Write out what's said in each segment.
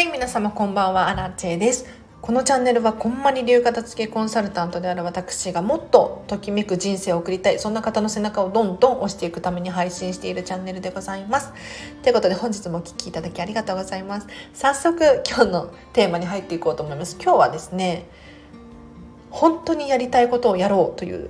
はい皆様こんばんは。アラチェです。このチャンネルはこんまり流片付けコンサルタントである私がもっとときめく人生を送りたい。そんな方の背中をどんどん押していくために配信しているチャンネルでございます。ということで本日もお聴きいただきありがとうございます。早速今日のテーマに入っていこうと思います。今日はですね本当にやりたいことをやろうという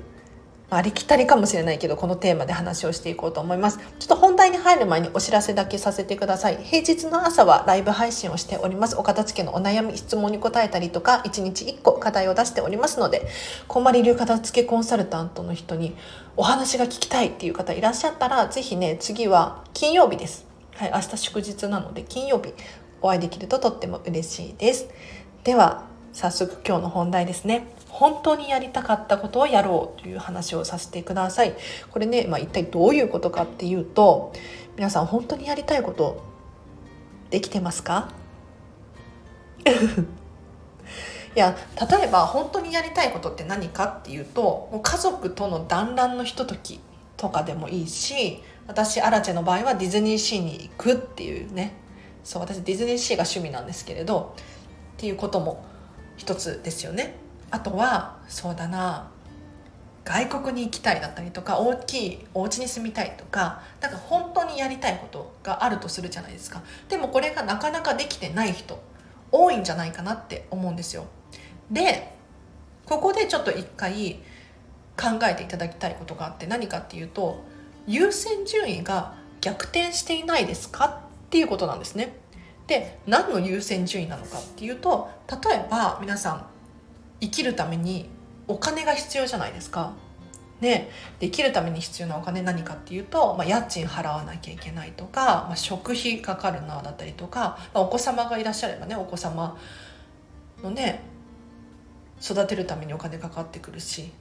ありきたりかもしれないけどこのテーマで話をしていこうと思います。ちょっと本題に入る前にお知らせだけさせてください。平日の朝はライブ配信をしております。お片付けのお悩み質問に答えたりとか1日1個課題を出しておりますのでこんまり流片付けコンサルタントの人にお話が聞きたいっていう方いらっしゃったら是非ね次は金曜日です。はい明日祝日なので金曜日お会いできるととっても嬉しいです。では早速今日の本題ですね。本当にやりたかったことをやろうという話をさせてください。これね、まあ、一体どういうことかっていうと皆さん本当にやりたいことできてますか？いや例えば本当にやりたいことって何かっていうともう家族との団らんのひとときとかでもいいし私アラチェの場合はディズニーシーに行くっていうね。そう私ディズニーシーが趣味なんですけれどっていうことも一つですよね。あとはそうだな外国に行きたいだったりとか大きいお家に住みたいとかなんか本当にやりたいことがあるとするじゃないですか。でもこれがなかなかできてない人多いんじゃないかなって思うんですよ。でここでちょっと一回考えていただきたいことがあって何かっていうと優先順位が逆転していないですか？っていうことなんですね。で何の優先順位なのかっていうと例えば皆さん生きるためにお金が必要じゃないですか。ね、で生きるために必要なお金何かっていうと、まあ、家賃払わなきゃいけないとか、まあ、食費かかるなだったりとか、まあ、お子様がいらっしゃればねお子様のね育てるためにお金かかってくるし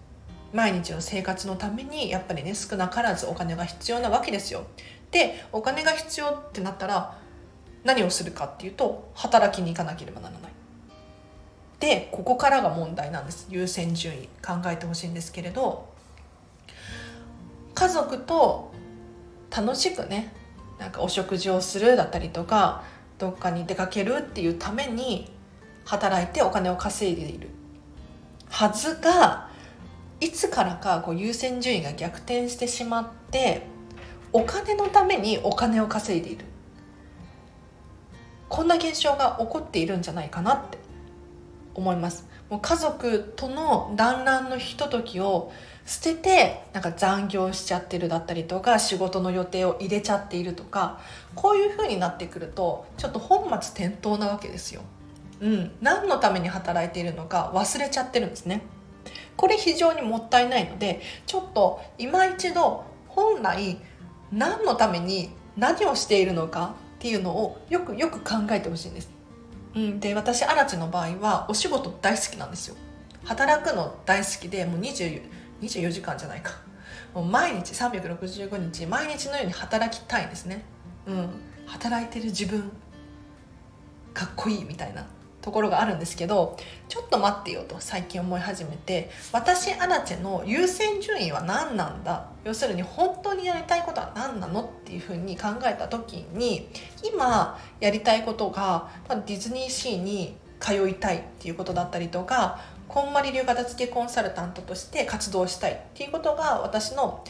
毎日の生活のためにやっぱりね少なからずお金が必要なわけですよ。でお金が必要ってなったら何をするかっていうと働きに行かなければならない。でここからが問題なんです。優先順位考えてほしいんですけれど。家族と楽しくねなんかお食事をするだったりとかどっかに出かけるっていうために働いてお金を稼いでいる。はずがいつからかこう優先順位が逆転してしまってお金のためにお金を稼いでいる。こんな現象が起こっているんじゃないかなって。思いますもう家族との団らんのひとときを捨ててなんか残業しちゃってるだったりとか仕事の予定を入れちゃっているとかこういう風になってくるとちょっと本末転倒なわけですよ。うん、何のために働いているのか忘れちゃってるんですね。これ非常にもったいないのでちょっと今一度本来何のために何をしているのかっていうのをよくよく考えてほしいんです。うん、で私アラチの場合はお仕事大好きなんですよ。働くの大好きでもう20 24時間じゃないか。もう毎日365日毎日のように働きたいんですね。うん。働いてる自分かっこいいみたいな。ところがあるんですけどちょっと待ってよと最近思い始めて私アラチェの優先順位は何なんだ？要するに本当にやりたいことは何なのっていうふうに考えた時に今やりたいことがディズニーシーに通いたいっていうことだったりとかこんまり流片付けコンサルタントとして活動したいっていうことが私の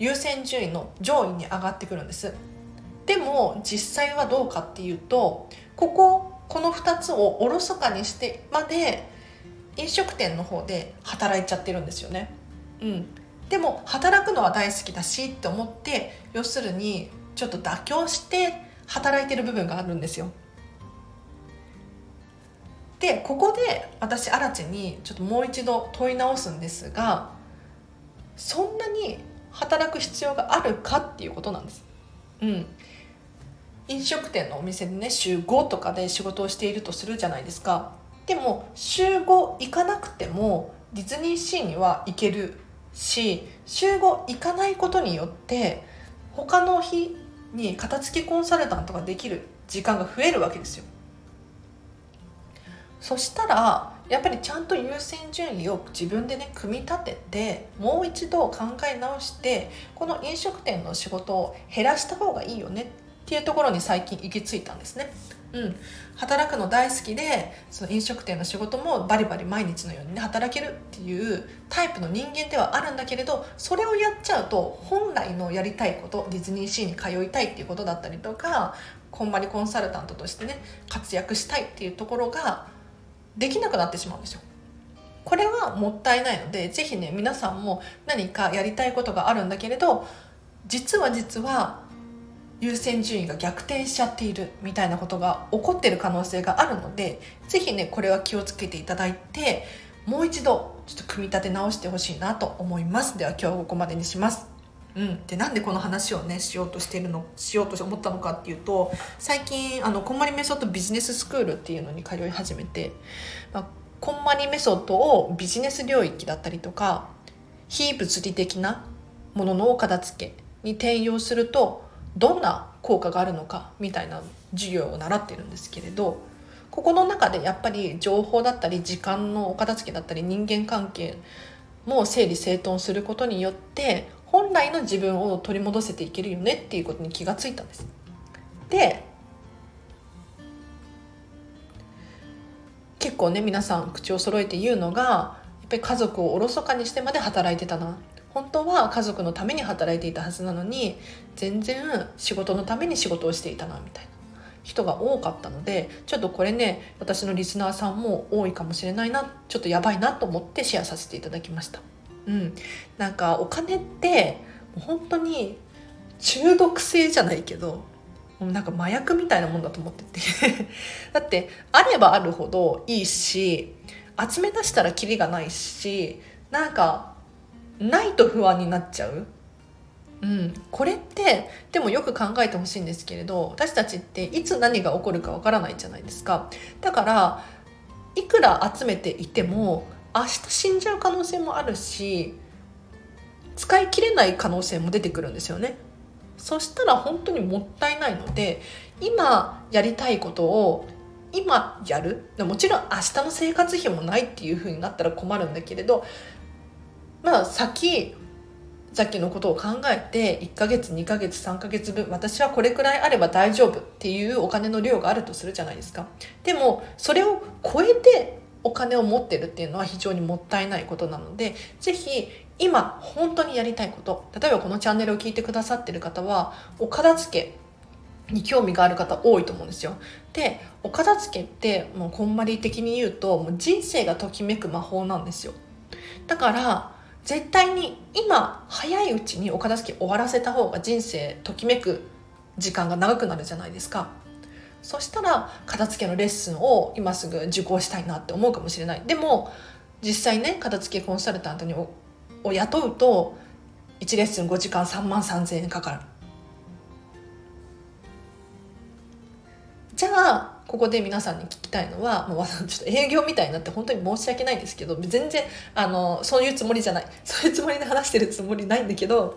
優先順位の上位に上がってくるんです。でも実際はどうかっていうとこここの2つをおろそかにしてまで飲食店の方で働いちゃってるんですよね。うん、でも働くのは大好きだしって思って要するにちょっと妥協して働いてる部分があるんですよ。でここで私アラチェにちょっともう一度問い直すんですがそんなに働く必要があるかっていうことなんです。うん、飲食店のお店でね週5とかで仕事をしているとするじゃないですか。でも週5行かなくてもディズニーシーには行けるし週5行かないことによって他の日に片付けコンサルタントができる時間が増えるわけですよ。そしたらやっぱりちゃんと優先順位を自分でね組み立ててもう一度考え直してこの飲食店の仕事を減らした方がいいよねっていうところに最近行き着いたんですね。うん、働くの大好きでその飲食店の仕事もバリバリ毎日のようにね働けるっていうタイプの人間ではあるんだけれどそれをやっちゃうと本来のやりたいことディズニーシーに通いたいっていうことだったりとかこんまりコンサルタントとしてね活躍したいっていうところができなくなってしまうんですよ。これはもったいないので是非ね皆さんも何かやりたいことがあるんだけれど実は実は優先順位が逆転しちゃっているみたいなことが起こってる可能性があるので是非ねこれは気をつけていただいてもう一度ちょっと組み立て直してほしいなと思います。では今日はここまでにします。うん、でなんでこの話をねしようとしてるのしようと思ったのかっていうと最近あのこんまりメソッドビジネススクールっていうのに通い始めて、まあ、こんまりメソッドをビジネス領域だったりとか非物理的なもののお片付けに転用するとどんな効果があるのかみたいな授業を習ってるんですけれどここの中でやっぱり情報だったり時間のお片付けだったり人間関係も整理整頓することによって本来の自分を取り戻せていけるよねっていうことに気がついたんです。で結構ね皆さん口を揃えて言うのがやっぱり家族をおろそかにしてまで働いてたな本当は家族のために働いていたはずなのに全然仕事のために仕事をしていたなみたいな。人が多かったのでちょっとこれね私のリスナーさんも多いかもしれないなちょっとやばいなと思ってシェアさせていただきました。うん、なんかお金って本当に中毒性じゃないけどなんか麻薬みたいなもんだと思ってて。だってあればあるほどいいし集め出したらキリがないしなんかないと不安になっちゃう？うん、これってでもよく考えてほしいんですけれど私たちっていつ何が起こるかわからないじゃないですか。だからいくら集めていても明日死んじゃう可能性もあるし使い切れない可能性も出てくるんですよね。そしたら本当にもったいないので今やりたいことを今やる？もちろん明日の生活費もないっていう風になったら困るんだけれどまあ先さっきのことを考えて1ヶ月2ヶ月3ヶ月分私はこれくらいあれば大丈夫っていうお金の量があるとするじゃないですかでもそれを超えてお金を持ってるっていうのは非常にもったいないことなので是非今本当にやりたいこと例えばこのチャンネルを聞いてくださってる方はお片付けに興味がある方多いと思うんですよ。でお片付けってもうこんまり的に言うともう人生がときめく魔法なんですよ。だから絶対に今早いうちにお片付け終わらせた方が人生ときめく時間が長くなるじゃないですか。そしたら片付けのレッスンを今すぐ受講したいなって思うかもしれない。でも実際ね片付けコンサルタントにを雇うと1レッスン5時間3万3000円かかる。じゃあここで皆さんに聞きたいのはもう ちょっと営業みたいになって本当に申し訳ないんですけど全然あのそういうつもりじゃない そういうつもりで話してるつもりないんだけど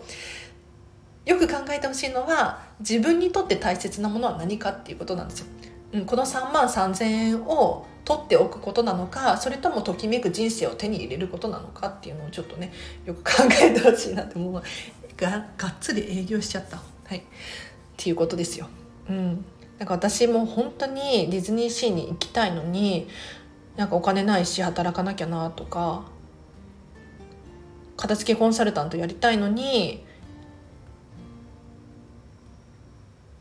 よく考えてほしいのは自分にとって大切なものは何かっていうことなんですよ。うん、この3万3,000円を取っておくことなのかそれともときめく人生を手に入れることなのかっていうのをちょっとねよく考えてほしいなってもうががっつり営業しちゃった。はい、っていうことですよ。うんなんか私も本当にディズニーシーに行きたいのになんかお金ないし働かなきゃなとか片付けコンサルタントやりたいのに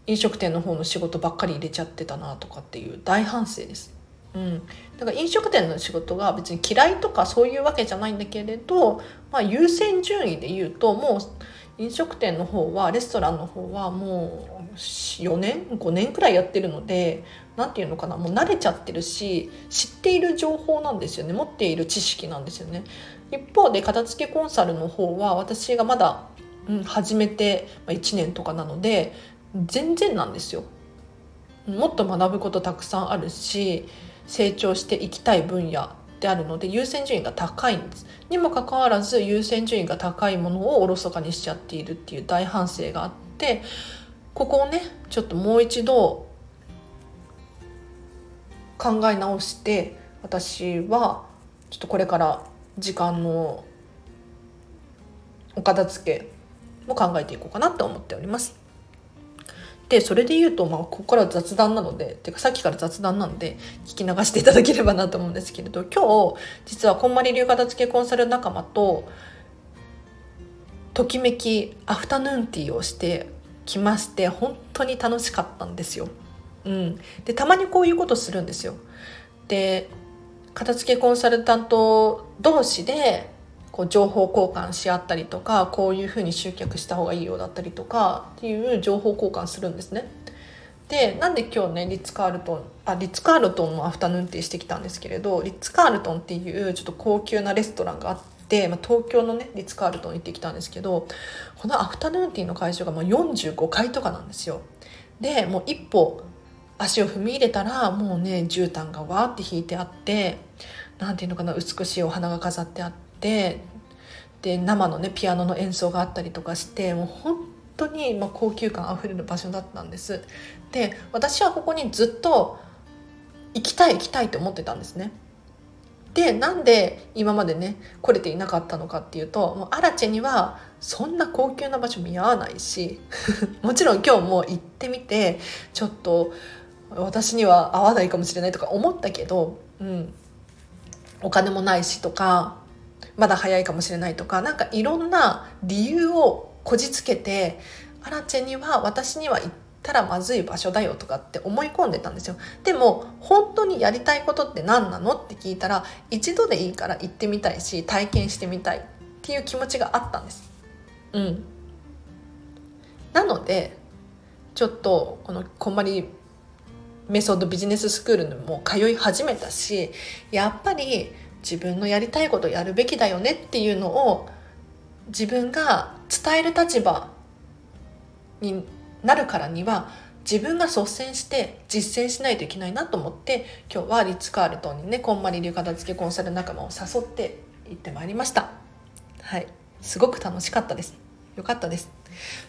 飲食店の方の仕事ばっかり入れちゃってたなとかっていう大反省です。うん、だから飲食店の仕事が別に嫌いとかそういうわけじゃないんだけれど、まあ、優先順位で言うともう飲食店の方はレストランの方はもう4年5年くらいやってるので何て言うのかなもう慣れちゃってるし知っている情報なんですよね。持っている知識なんですよね。一方で片付けコンサルの方は私がまだ、うん、始めて1年とかなので全然なんですよ。もっと学ぶことたくさんあるし成長していきたい分野であるので優先順位が高いんですにもかかわらず優先順位が高いものをおろそかにしちゃっているっていう大反省があってここをねちょっともう一度考え直して私はちょっとこれから時間のお片付けも考えていこうかなと思っております。でそれで言うと、まあ、ここから雑談なのでてかさっきから雑談なんで聞き流していただければなと思うんですけれど今日実はこんまり流片付けコンサル仲間とときめきアフタヌーンティーをしてきまして本当に楽しかったんですよ。うん、でたまにこういうことするんですよ。で片付けコンサルタント同士でこう情報交換し合ったりとかこういうふうに集客した方がいいようだったりとかっていう情報交換するんですね。でなんで今日ねリッツ・カールトンあリッツ・カールトンのアフタヌーンティーしてきたんですけれどリッツ・カールトンっていうちょっと高級なレストランがあって、まあ、東京のねリッツ・カールトン行ってきたんですけどこのアフタヌーンティーの会場がもう45階とかなんですよ。でもう一歩足を踏み入れたらもうね絨毯がわーって引いてあって何ていうのかな美しいお花が飾ってあってで生のねピアノの演奏があったりとかしてもう本当にま高級感あふれる場所だったんです。で私はここにずっと行きたい行きたいと思ってたんですね。でなんで今までね来れていなかったのかっていうともうアラチェにはそんな高級な場所見合わないし もちろん今日も行ってみてちょっと私には合わないかもしれないとか思ったけど、うん、お金もないしとかまだ早いかもしれないとかなんかいろんな理由をこじつけてアラチェには私には行ったらまずい場所だよとかって思い込んでたんですよ。でも本当にやりたいことって何なの？って聞いたら一度でいいから行ってみたいし体験してみたいっていう気持ちがあったんです。うん。なのでちょっとこのこんまりメソッドビジネススクールにも通い始めたしやっぱり自分のやりたいことやるべきだよねっていうのを自分が伝える立場になるからには自分が率先して実践しないといけないなと思って今日はリッツ・カールトンにねこんまり流片付けコンサル仲間を誘って行ってまいりました。はい。すごく楽しかったです。よかったです。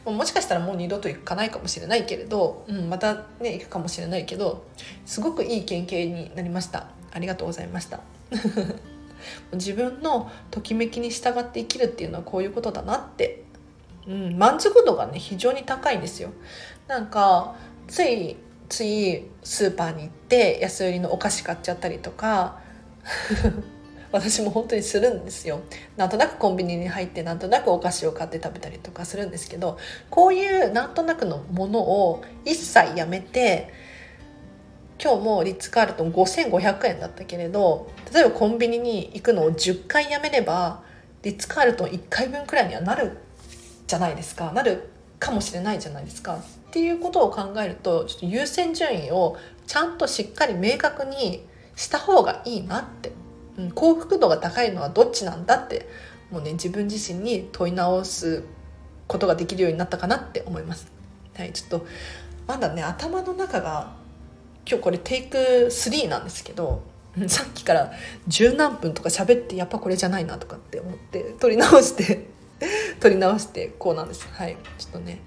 ももしかしたらもう二度と行かないかもしれないけれど、うん、またね行くかもしれないけどすごくいい経験になりました。ありがとうございました。自分のときめきに従って生きるっていうのはこういうことだなって。うん、満足度がね非常に高いんですよ。なんかついついスーパーに行って安売りのお菓子買っちゃったりとか 私も本当にするんですよ。なんとなくコンビニに入ってなんとなくお菓子を買って食べたりとかするんですけどこういうなんとなくのものを一切やめて今日もリッツ・カールトン5500円だったけれど例えばコンビニに行くのを10回やめればリッツ・カールトン1回分くらいにはなるじゃないですか。なるかもしれないじゃないですか。っていうことを考えるとちょっと優先順位をちゃんとしっかり明確にした方がいいなって、うん、幸福度が高いのはどっちなんだってもうね自分自身に問い直すことができるようになったかなって思います。はい、ちょっとまだね頭の中が今日これテイク3なんですけど さっきから十何分とか喋ってやっぱこれじゃないなとかって思って撮り直して取り直して こうなんですはい。ちょっとね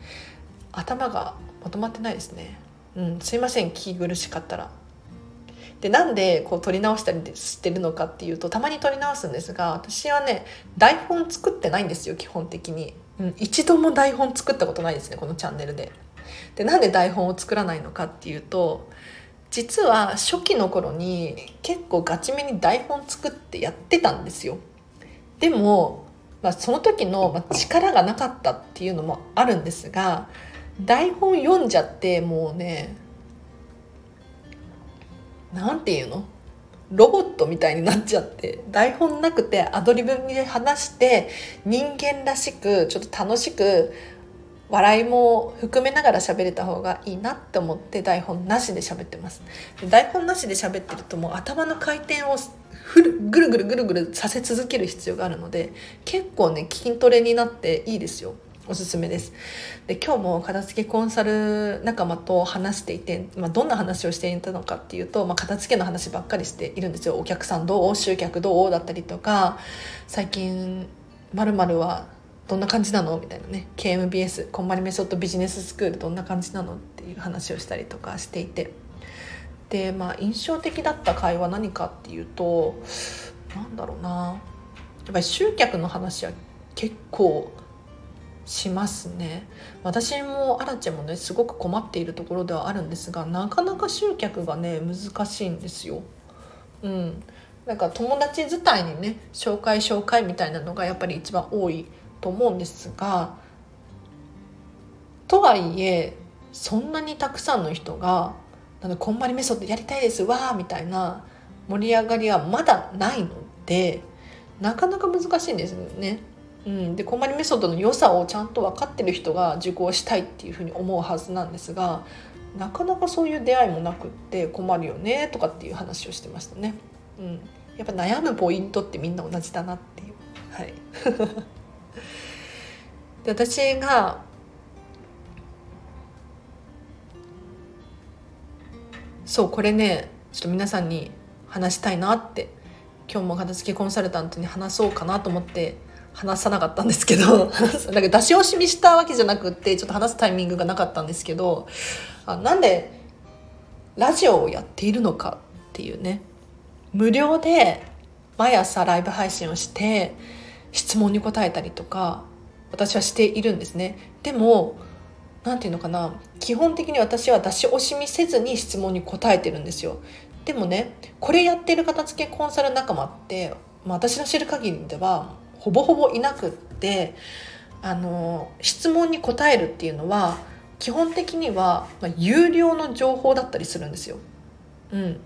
頭がまとまってないですね。うん。すいません。聞き苦しかったら。でなんでこう撮り直したりしてるのかっていうとたまに撮り直すんですが私はね台本作ってないんですよ基本的に、うん、一度も台本作ったことないですねこのチャンネルで。でなんで台本を作らないのかっていうと実は初期の頃に結構ガチめに台本作ってやってたんですよ。でもまあ、その時の力がなかったっていうのもあるんですが台本読んじゃってもうねなんていうの？ロボットみたいになっちゃって台本なくてアドリブで話して人間らしくちょっと楽しく笑いも含めながら喋れた方がいいなって思って台本なしで喋ってます。台本なしで喋ってるともう頭の回転をぐるぐるぐるぐるさせ続ける必要があるので結構ね筋トレになっていいですよ。おすすめです。で今日も片付けコンサル仲間と話していて、まあ、どんな話をしていたのかっていうと、まあ、片付けの話ばっかりしているんですよ。お客さんどう集客どうだったりとか最近まるはどんな感じなの？みたいなね。KMBS こんまりメソッドビジネススクールどんな感じなの？っていう話をしたりとかしていて。でまあ印象的だった会話何かっていうとなんだろうな。やっぱり集客の話は結構しますね。私もアラチェもねすごく困っているところではあるんですがなかなか集客がね難しいんですよ。うん、なんか友達伝いにね紹介紹介みたいなのがやっぱり一番多いと思うんですがとはいえそんなにたくさんの人が「なんこんまりメソッドやりたいですわ」みたいな盛り上がりはまだないのでなかなか難しいんですよね。うん、でこんまりメソッドの良さをちゃんと分かってる人が受講したいっていうふうに思うはずなんですがなかなかそういう出会いもなくって困るよねとかっていう話をしてましたね。うん、やっぱ悩むポイントってみんな同じだなっていう。はい、で私がそうこれねちょっと皆さんに話したいなって今日も片付けコンサルタントに話そうかなと思って話さなかったんですけど なんか出し惜しみしたわけじゃなくってちょっと話すタイミングがなかったんですけどあなんでラジオをやっているのかっていうね無料で毎朝ライブ配信をして質問に答えたりとか私はしているんですね。でも何て言うのかな。基本的に私は出し惜しみせずに質問に答えてるんですよ。でもねこれやってる片付けコンサル仲間って、まあ、私の知る限りではほぼほぼいなくってあの質問に答えるっていうのは基本的には、まあ、有料の情報だったりするんですよ。うん、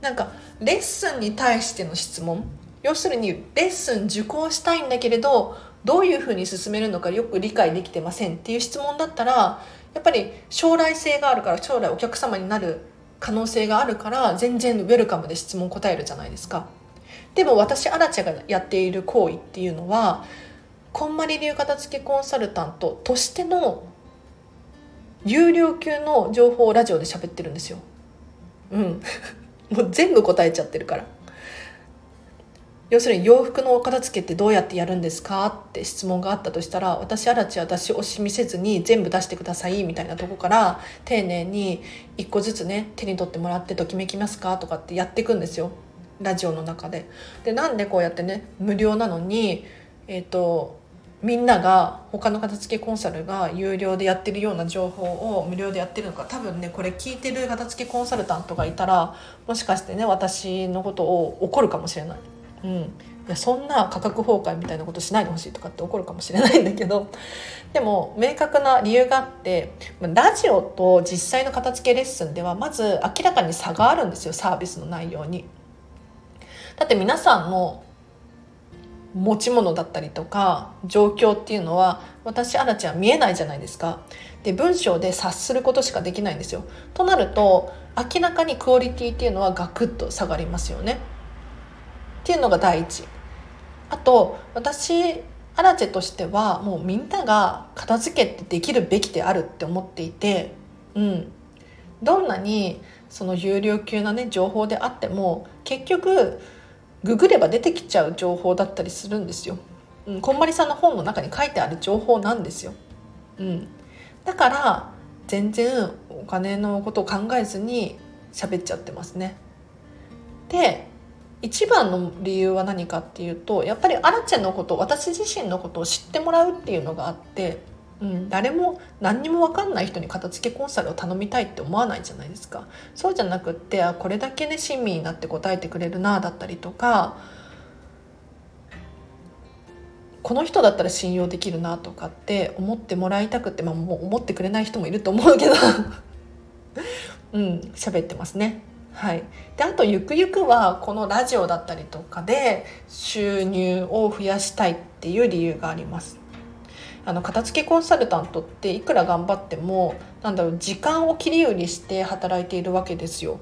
なんかレッスンに対しての質問。要するにレッスン受講したいんだけれどどういうふうに進めるのかよく理解できてませんっていう質問だったらやっぱり将来性があるから将来お客様になる可能性があるから全然ウェルカムで質問答えるじゃないですか。でも私アラチェがやっている行為っていうのはこんまり流片付けコンサルタントとしての有料級の情報をラジオで喋ってるんですよ。うん。もう全部答えちゃってるから。要するに洋服のお片付けってどうやってやるんですかって質問があったとしたら私アラチは出し惜しみせずに全部出してくださいみたいなとこから丁寧に一個ずつね手に取ってもらってときめきますかとかってやっていくんですよラジオの中で。でなんでこうやってね無料なのに、えーと、みんなが他の片付けコンサルが有料でやってるような情報を無料でやってるのか多分ねこれ聞いてる片付けコンサルタントがいたらもしかしてね私のことを怒るかもしれない。うん、いやそんな価格崩壊みたいなことしないでほしいとかって怒るかもしれないんだけど でも明確な理由があってラジオと実際の片付けレッスンではまず明らかに差があるんですよサービスの内容に。だって皆さんの持ち物だったりとか状況っていうのは私アラチは見えないじゃないですか。で文章で察することしかできないんですよ。となると明らかにクオリティっていうのはガクッと下がりますよね。っていうのが第一。あと私アラチェとしてはもうみんなが片付けってできるべきであるって思っていて、うん、どんなにその有料級なね情報であっても結局ググれば出てきちゃう情報だったりするんですよ。うん、こんまりさんの本の中に書いてある情報なんですよ。うん、だから全然お金のことを考えずに喋っちゃってますね。で一番の理由は何かっていうとやっぱりアラチェのこと私自身のことを知ってもらうっていうのがあってうん、誰も何にも分かんない人に片付けコンサルを頼みたいって思わないじゃないですかそうじゃなくってあこれだけね親身になって答えてくれるなだったりとかこの人だったら信用できるなとかって思ってもらいたくて、まあ、もう思ってくれない人もいると思うけど うん喋ってますね。はい、であとゆくゆくはこのラジオだったりとかで収入を増やしたいっていう理由があります。あの片付けコンサルタントっていくら頑張ってもなんだろう時間を切り売りして働いているわけですよ。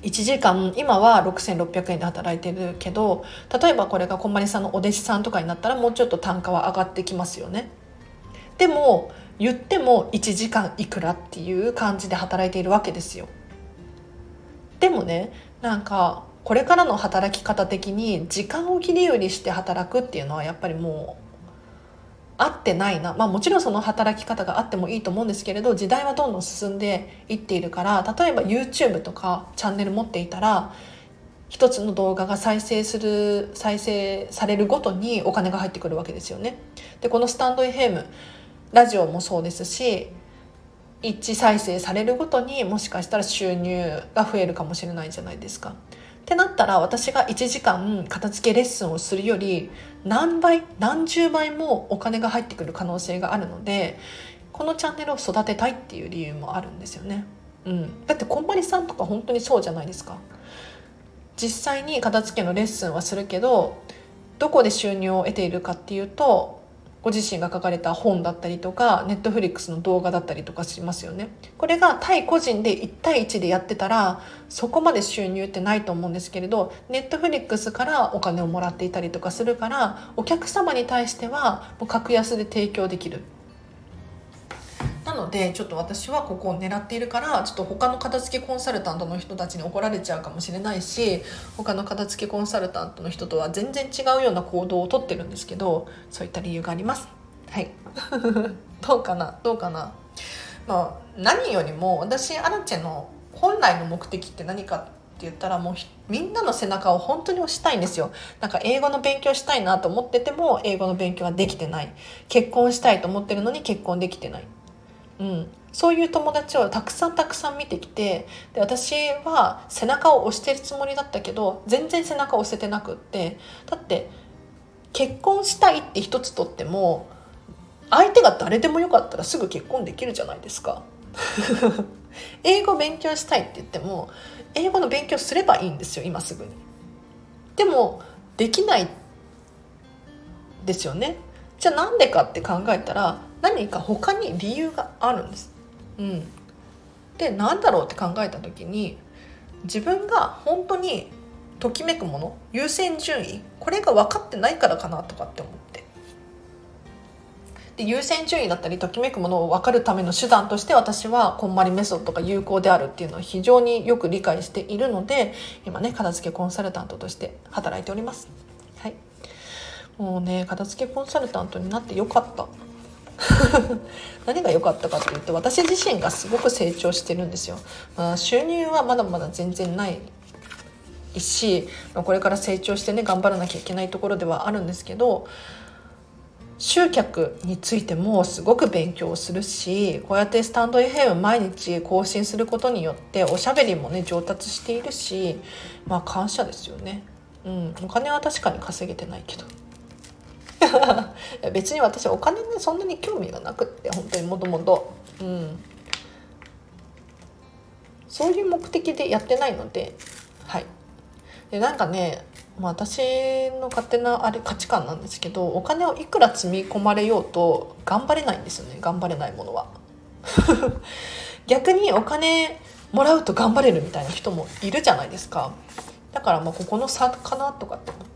1時間今は6600円で働いてるけど例えばこれがこんまりさんのお弟子さんとかになったらもうちょっと単価は上がってきますよね。でも言っても1時間いくらっていう感じで働いているわけですよ。でもねなんかこれからの働き方的に時間を切り売りして働くっていうのはやっぱりもう合ってないな、まあ、もちろんその働き方があってもいいと思うんですけれど時代はどんどん進んでいっているから例えば YouTube とかチャンネル持っていたら一つの動画が再生する再生されるごとにお金が入ってくるわけですよね。でこのスタンド FM ラジオもそうですし一致再生されるごとにもしかしたら収入が増えるかもしれないじゃないですか。ってなったら私が1時間片付けレッスンをするより何倍何十倍もお金が入ってくる可能性があるのでこのチャンネルを育てたいっていう理由もあるんですよね。うん、だってこんまりさんとか本当にそうじゃないですか。実際に片付けのレッスンはするけどどこで収入を得ているかっていうとご自身が書かれた本だったりとかネットフリックスの動画だったりとかしますよね。これが対個人で1対1でやってたらそこまで収入ってないと思うんですけれどネットフリックスからお金をもらっていたりとかするからお客様に対してはもう格安で提供できる。なのでちょっと私はここを狙っているからちょっと他の片付けコンサルタントの人たちに怒られちゃうかもしれないし他の片付けコンサルタントの人とは全然違うような行動をとってるんですけどそういった理由があります。はい。どうかな？どうかな？まあ何よりも私アラチェの本来の目的って何かって言ったらもうみんなの背中を本当に押したいんですよ。なんか英語の勉強したいなと思ってても英語の勉強はできてない。結婚したいと思ってるのに結婚できてない。うん、そういう友達をたくさんたくさん見てきてで私は背中を押してるつもりだったけど全然背中を押せてなくってだって結婚したいって一つとっても相手が誰でもよかったらすぐ結婚できるじゃないですか。英語勉強したいって言っても英語の勉強すればいいんですよ今すぐに。でもできないですよね。じゃあなんでかって考えたら何か他に理由があるんです。うん、で何だろうって考えた時に自分が本当にときめくもの優先順位これが分かってないからかなとかって思ってで優先順位だったりときめくものを分かるための手段として私はこんまりメソッドが有効であるっていうのを非常によく理解しているので今ね片付けコンサルタントとして働いております。はい、もうね片付けコンサルタントになってよかった 何が良かったかっていうと私自身がすごく成長してるんですよ。まあ、収入はまだまだ全然ないしまこれから成長してね頑張らなきゃいけないところではあるんですけど集客についてもすごく勉強するしこうやってスタンド FM 毎日更新することによっておしゃべりもね上達しているしまあ感謝ですよね。うん、お金は確かに稼げてないけど。別に私お金にそんなに興味がなくって本当にもともと。うん。そういう目的でやってないのではい。でなんかねまあ、私の勝手なあれ価値観なんですけどお金をいくら積み込まれようと頑張れないんですよね頑張れないものは。逆にお金もらうと頑張れるみたいな人もいるじゃないですか。だからまあここの差かなとかって思って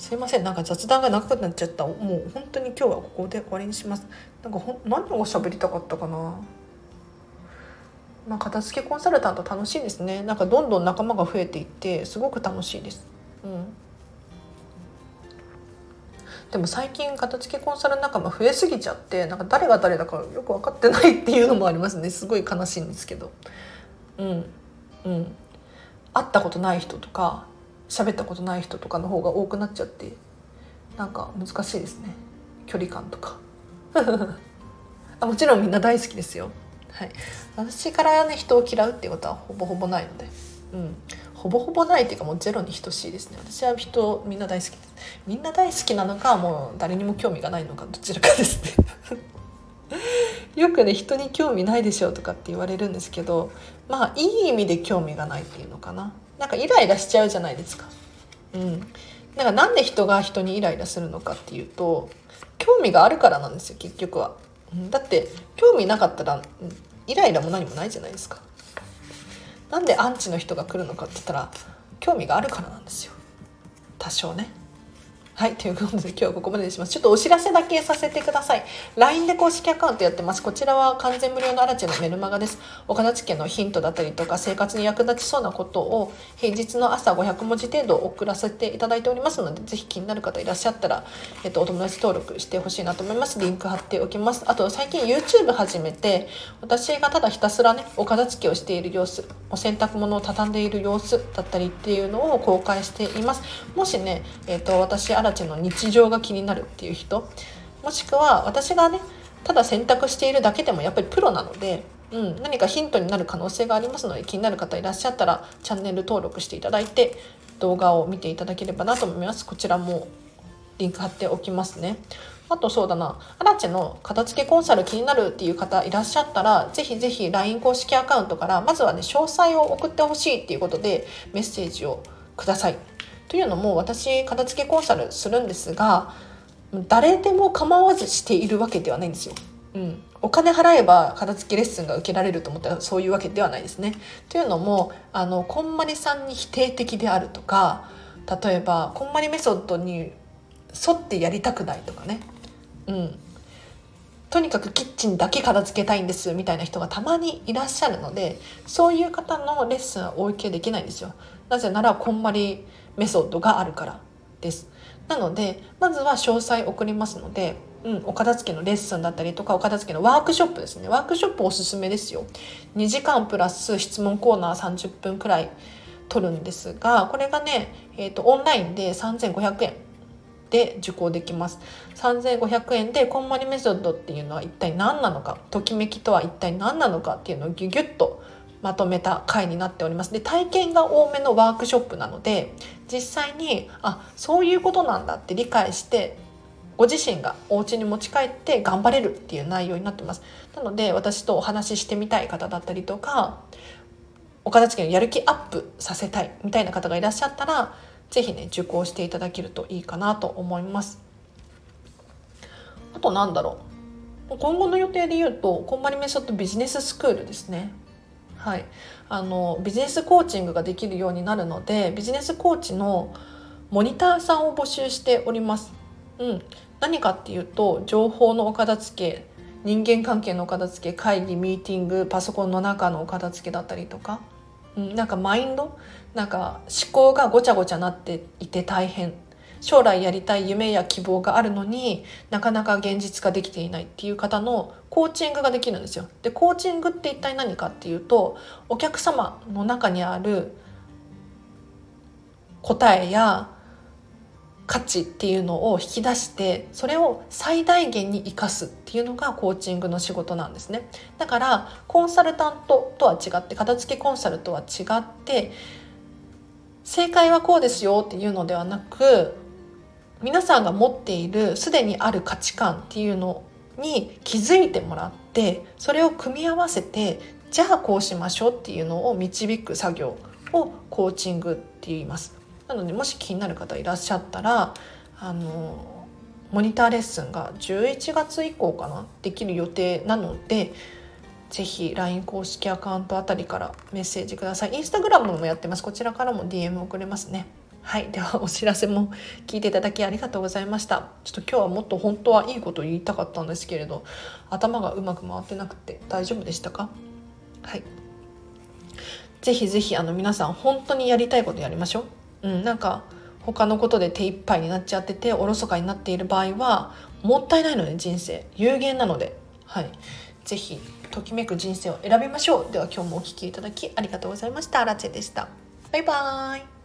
すいません。なんか雑談が長くなっちゃった。もう本当に今日はここで終わりにします。なんかほ何を喋りたかったかな。まあ、片付けコンサルタント楽しいですね。なんかどんどん仲間が増えていってすごく楽しいです。うん。でも最近片付けコンサル仲間増えすぎちゃってなんか誰が誰だかよく分かってないっていうのもありますね。すごい悲しいんですけど。うん。うん。会ったことない人とか喋ったことない人とかの方が多くなっちゃってなんか難しいですね。距離感とか。あもちろんみんな大好きですよ。はい。私からね人を嫌うっていうことはほぼほぼないので。うん。ほぼほぼないっていうかもうゼロに等しいですね。私は人みんな大好きです。みんな大好きなのかもう誰にも興味がないのかどちらかですね。よくね人に興味ないでしょとかって言われるんですけどまあいい意味で興味がないっていうのかな。なんかイライラしちゃうじゃないですか。うん。だからなんで人が人にイライラするのかっていうと興味があるからなんですよ結局は。だって興味なかったらイライラも何もないじゃないですか。なんでアンチの人が来るのかって言ったら興味があるからなんですよ。多少ね。はい、ということで今日はここまでにします。ちょっとお知らせだけさせてください。LINE で公式アカウントやってます。こちらは完全無料のアラチェのメルマガです。お片付けのヒントだったりとか、生活に役立ちそうなことを平日の朝500文字程度送らせていただいておりますので、ぜひ気になる方いらっしゃったら、えっと、お友達登録してほしいなと思います。リンク貼っておきます。あと、最近 YouTube 始めて、私がただひたすらね、お片付けをしている様子、お洗濯物を畳んでいる様子だったりっていうのを公開しています。もしね、えっと、私、チェの日常が気になるっていう人もしくは私がねただ選択しているだけでもやっぱりプロなので、うん、何かヒントになる可能性がありますので気になる方いらっしゃったらチャンネル登録していただいて動画を見ていただければなと思います。こちらもリンク貼っておきますね。あとそうだなアラチェの片付けコンサル気になるっていう方いらっしゃったらぜひぜひ LINE 公式アカウントからまずはね詳細を送ってほしいっていうことでメッセージをください。というのも私片付けコンサルするんですが誰でも構わずしているわけではないんですよ。うん、お金払えば片付けレッスンが受けられると思ったらそういうわけではないですね。というのもあのこんまりさんに否定的であるとか例えばこんまりメソッドに沿ってやりたくないとかね、うん、とにかくキッチンだけ片付けたいんですみたいな人がたまにいらっしゃるのでそういう方のレッスンはお受けできないんですよ。なぜならこんまりメソッドがあるからです。なのでまずは詳細送りますので、うん、お片付けのレッスンだったりとかお片付けのワークショップですね。ワークショップおすすめですよ。2時間プラス質問コーナー30分くらい取るんですがこれがね、えーと、オンラインで3500円で受講できます。3500円でこんまりメソッドっていうのは一体何なのかときめきとは一体何なのかっていうのをギュギュッとまとめた回になっております。で体験が多めのワークショップなので実際にあそういうことなんだって理解してご自身がお家に持ち帰って頑張れるっていう内容になってます。なので私とお話ししてみたい方だったりとかお片付けのやる気アップさせたいみたいな方がいらっしゃったら是非ね受講していただけるといいかなと思います。あとなんだろう。今後の予定で言うとこんまりメソッドビジネススクールですね。はい、あのビジネスコーチングができるようになるのでビジネスコーチのモニターさんを募集しております。うん、何かっていうと情報のお片付け人間関係のお片付け会議ミーティングパソコンの中のお片付けだったりとか、うん、なんかマインドなんか思考がごちゃごちゃなっていて大変。将来やりたい夢や希望があるのになかなか現実化できていないっていう方のコーチングができるんですよ。でコーチングって一体何かっていうとお客様の中にある答えや価値っていうのを引き出してそれを最大限に生かすっていうのがコーチングの仕事なんですねだからコンサルタントとは違って片付けコンサルとは違って正解はこうですよっていうのではなく皆さんが持っているすでにある価値観っていうのに気づいてもらってそれを組み合わせてじゃあこうしましょうっていうのを導く作業をコーチングって言います。なのでもし気になる方いらっしゃったらあのモニターレッスンが11月以降かなできる予定なのでぜひ LINE 公式アカウントあたりからメッセージください。インスタグラムもやってます。こちらからも DM 送れますね。はいではお知らせも聞いていただきありがとうございました。ちょっと今日はもっと本当はいいこと言いたかったんですけれど頭がうまく回ってなくて大丈夫でしたか？はい。ぜひぜひあの皆さん本当にやりたいことやりましょう。うんなんか他のことで手一杯になっちゃってておろそかになっている場合はもったいないので人生。有限なので。はい。ぜひときめく人生を選びましょう。では今日もお聴きいただきありがとうございました。ラチェでした。バイバーイ。